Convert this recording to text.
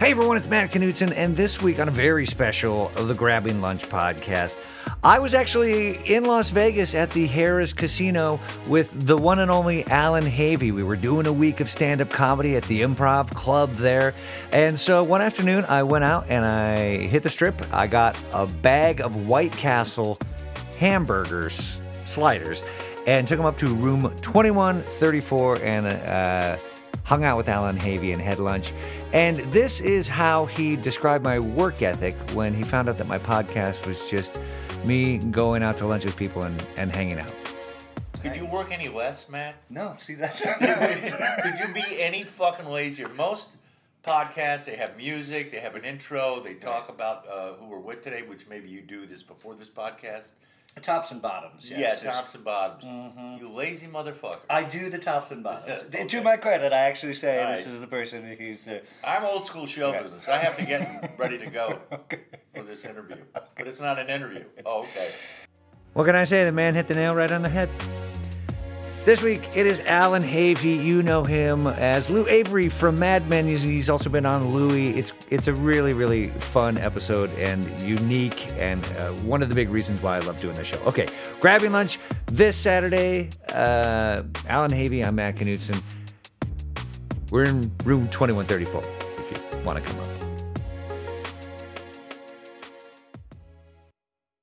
Hey everyone, it's Matt Knutson, and this week on a very special The Grabbing Lunch podcast, I was actually in Las Vegas at the Harrah's Casino with the one and only Allan Havey. We were doing a week of stand up comedy at the Improv Club there. And so one afternoon, I went out and I hit the strip. I got a bag of White Castle hamburgers, sliders, and took them up to room 2134 and uh, hung out with Allan Havey and had lunch. And this is how he described my work ethic when he found out that my podcast was just me going out to lunch with people and, and hanging out. Could you work any less, Matt? No, see that? Could you be any fucking lazier? Most podcasts, they have music, they have an intro, they talk about uh, who we're with today, which maybe you do this before this podcast. Tops and bottoms. Yes. yeah, tops and bottoms. Mm-hmm. You lazy motherfucker. I do the tops and bottoms. Okay. To my credit, I actually say All this is the person who's the. I'm old school show Okay. business. I have to get ready to go for this interview. But it's not an interview. Oh, okay. What can I say? The man hit the nail right on the head. This week it is Allan Havey. You know him as Lou Avery from Mad Men. He's, also been on Louie. It's it's a really really fun episode and unique, and uh, one of the big reasons why I love doing the show. Okay, grabbing lunch this Saturday. Uh, Allan Havey. I'm Matt Knutson. We're in room 2134. If you want to come up.